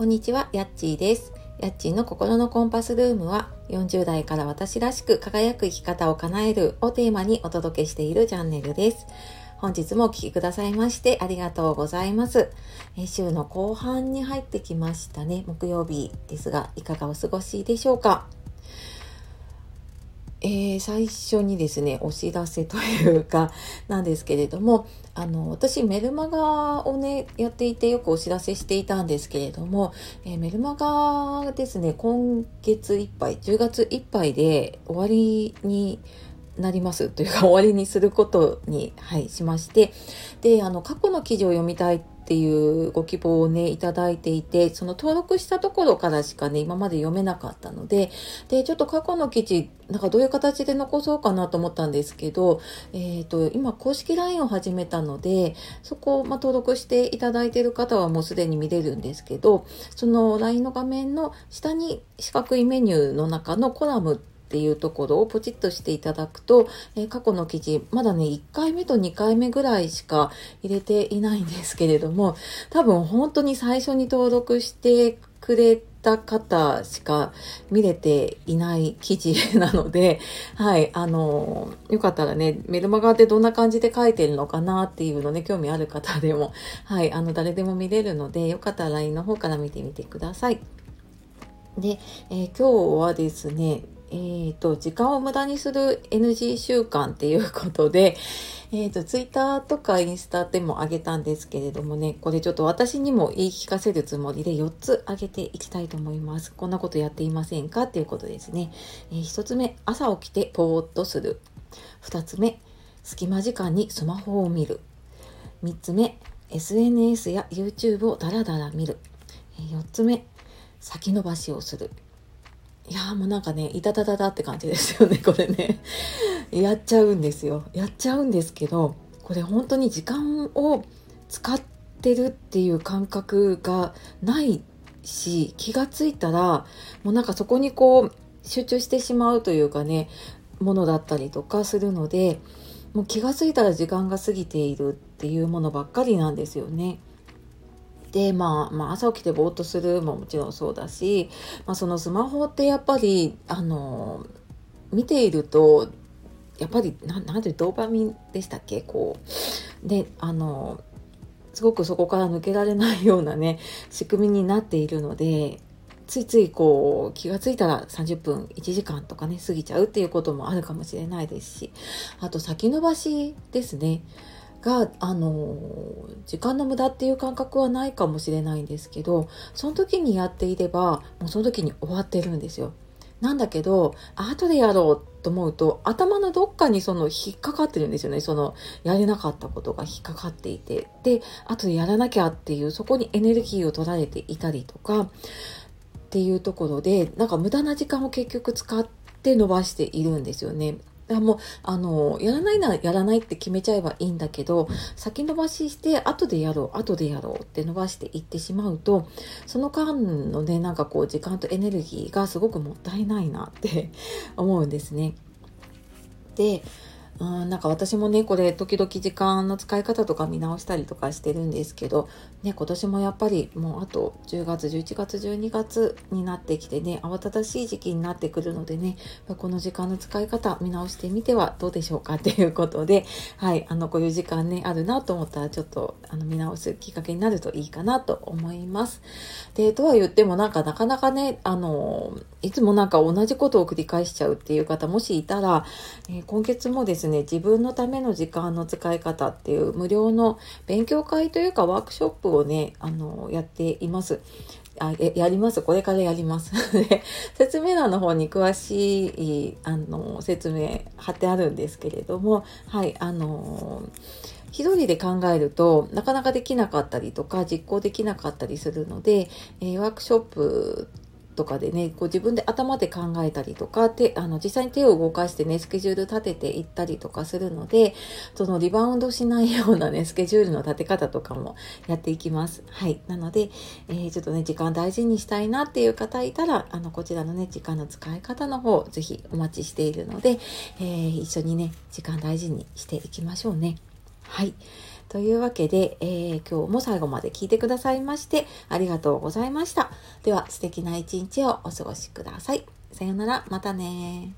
こんにちは、やっちーです。やっちーの心のコンパスルームは、40代から私らしく輝く生き方を叶えるをテーマにお届けしているチャンネルです。本日もお聴きくださいましてありがとうございます。え週の後半に入ってきましたね。木曜日ですが、いかがお過ごしでしょうか？えー最初にですねお知らせというかなんですけれどもあの私メルマガをねやっていてよくお知らせしていたんですけれども、えーメルマガですね今月いっぱい10月いっぱいで終わりになります というか終わりにすることに、はい、しましてであの過去の記事を読みたいっていうご希望をねいただいていてその登録したところからしかね今まで読めなかったのででちょっと過去の記事なんかどういう形で残そうかなと思ったんですけど、えー、と今公式 LINE を始めたのでそこを、ま、登録していただいている方はもうすでに見れるんですけどその LINE の画面の下に四角いメニューの中のコラムっていうところをポチッとしていただくと、えー過去の記事まだね1回目と2回目ぐらいしか入れていないんですけれども多分本当に最初に登録してくれた方しか見れていない記事なので、はい、あの、よかったらね、メルマガってどんな感じで書いてるのかなっていうのね、興味ある方でも、はい、あの、誰でも見れるので、よかったら LINE の方から見てみてください。で、えー今日はですね、えーと、時間を無駄にする NG 習慣っていうことで、えーと、ツイッターとかインスタでも上げたんですけれどもね、これちょっと私にも言い聞かせるつもりで4つ上げていきたいと思います。こんなことやっていませんかっていうことですね。えー1つ目、朝起きてぽーっとする。2つ目、隙間時間にスマホを見る。3つ目、SNS や YouTube をダラダラ見る。えー4つ目、先延ばしをする。いやもうなんかね、いたたたたって感じですよね、これね。やっちゃうんですよ。やっちゃうんですけど、これ本当に時間を使ってるっていう感覚がないし、気がついたら、もうなんかそこにこう、集中してしまうというかね、ものだったりとかするので、もう気がついたら時間が過ぎているっていうものばっかりなんですよね。で、まあ、まあ、朝起きてぼーっとするももちろんそうだし、まあ、そのスマホってやっぱり、あの、見ていると、やっぱり、なんなんていう、ドーパミンでしたっけ？こう。で、あの、すごくそこから抜けられないようなね、仕組みになっているので、ついついこう気がついたら30分1時間とかね過ぎちゃうっていうこともあるかもしれないですしあと先延ばしですねがあの時間の無駄っていう感覚はないかもしれないんですけどその時にやっていればもうその時に終わってるんですよ。なんだけど後でやろうと思うと頭のどっかにその引っかかってるんですよねそのやれなかったことが引っかかっていてで後でやらなきゃっていうそこにエネルギーを取られていたりとかっていうところでなんか無駄な時間を結局使って伸ばしているんですよね。だからもうあのやらないならやらないって決めちゃえばいいんだけど先延ばしして後でやろう後でやろうって伸ばしていってしまうとその間のねなんかこう時間とエネルギーがすごくもったいないなって思うんですね。でうん、なんか私もねこれ時々時間の使い方とか見直したりとかしてるんですけど、ね、今年もやっぱりもうあと10月11月12月になってきてね慌ただしい時期になってくるのでねこの時間の使い方見直してみてはどうでしょうかっていうことで、はい、あのこういう時間ねあるなと思ったらちょっとあの見直すきっかけになるといいかなと思います。でとは言ってもなんかなかなかねあのいつもなんか同じことを繰り返しちゃうっていう方もしいたら、えー今月もですねね自分のための時間の使い方っていう無料の勉強会というかワークショップをねあのやっています。あやりますこれからやります 説明欄の方に詳しいあの説明貼ってあるんですけれどもはいあの一人で考えるとなかなかできなかったりとか実行できなかったりするので、えーワークショップとかでねこう自分で頭で考えたりとかであの実際に手を動かしてねスケジュール立てていったりとかするのでそのリバウンドしないようなね スケジュールの立て方とかもやっていきます。はい、なので、えーちょっとね時間大事にしたいなっていう方いたらあのこちらのね時間の使い方の方ぜひお待ちしているので、えー一緒にね時間大事にしていきましょうね。はい。というわけで、えー、今日も最後まで聞いてくださいましてありがとうございました。では素敵な一日をお過ごしください。さようなら、またね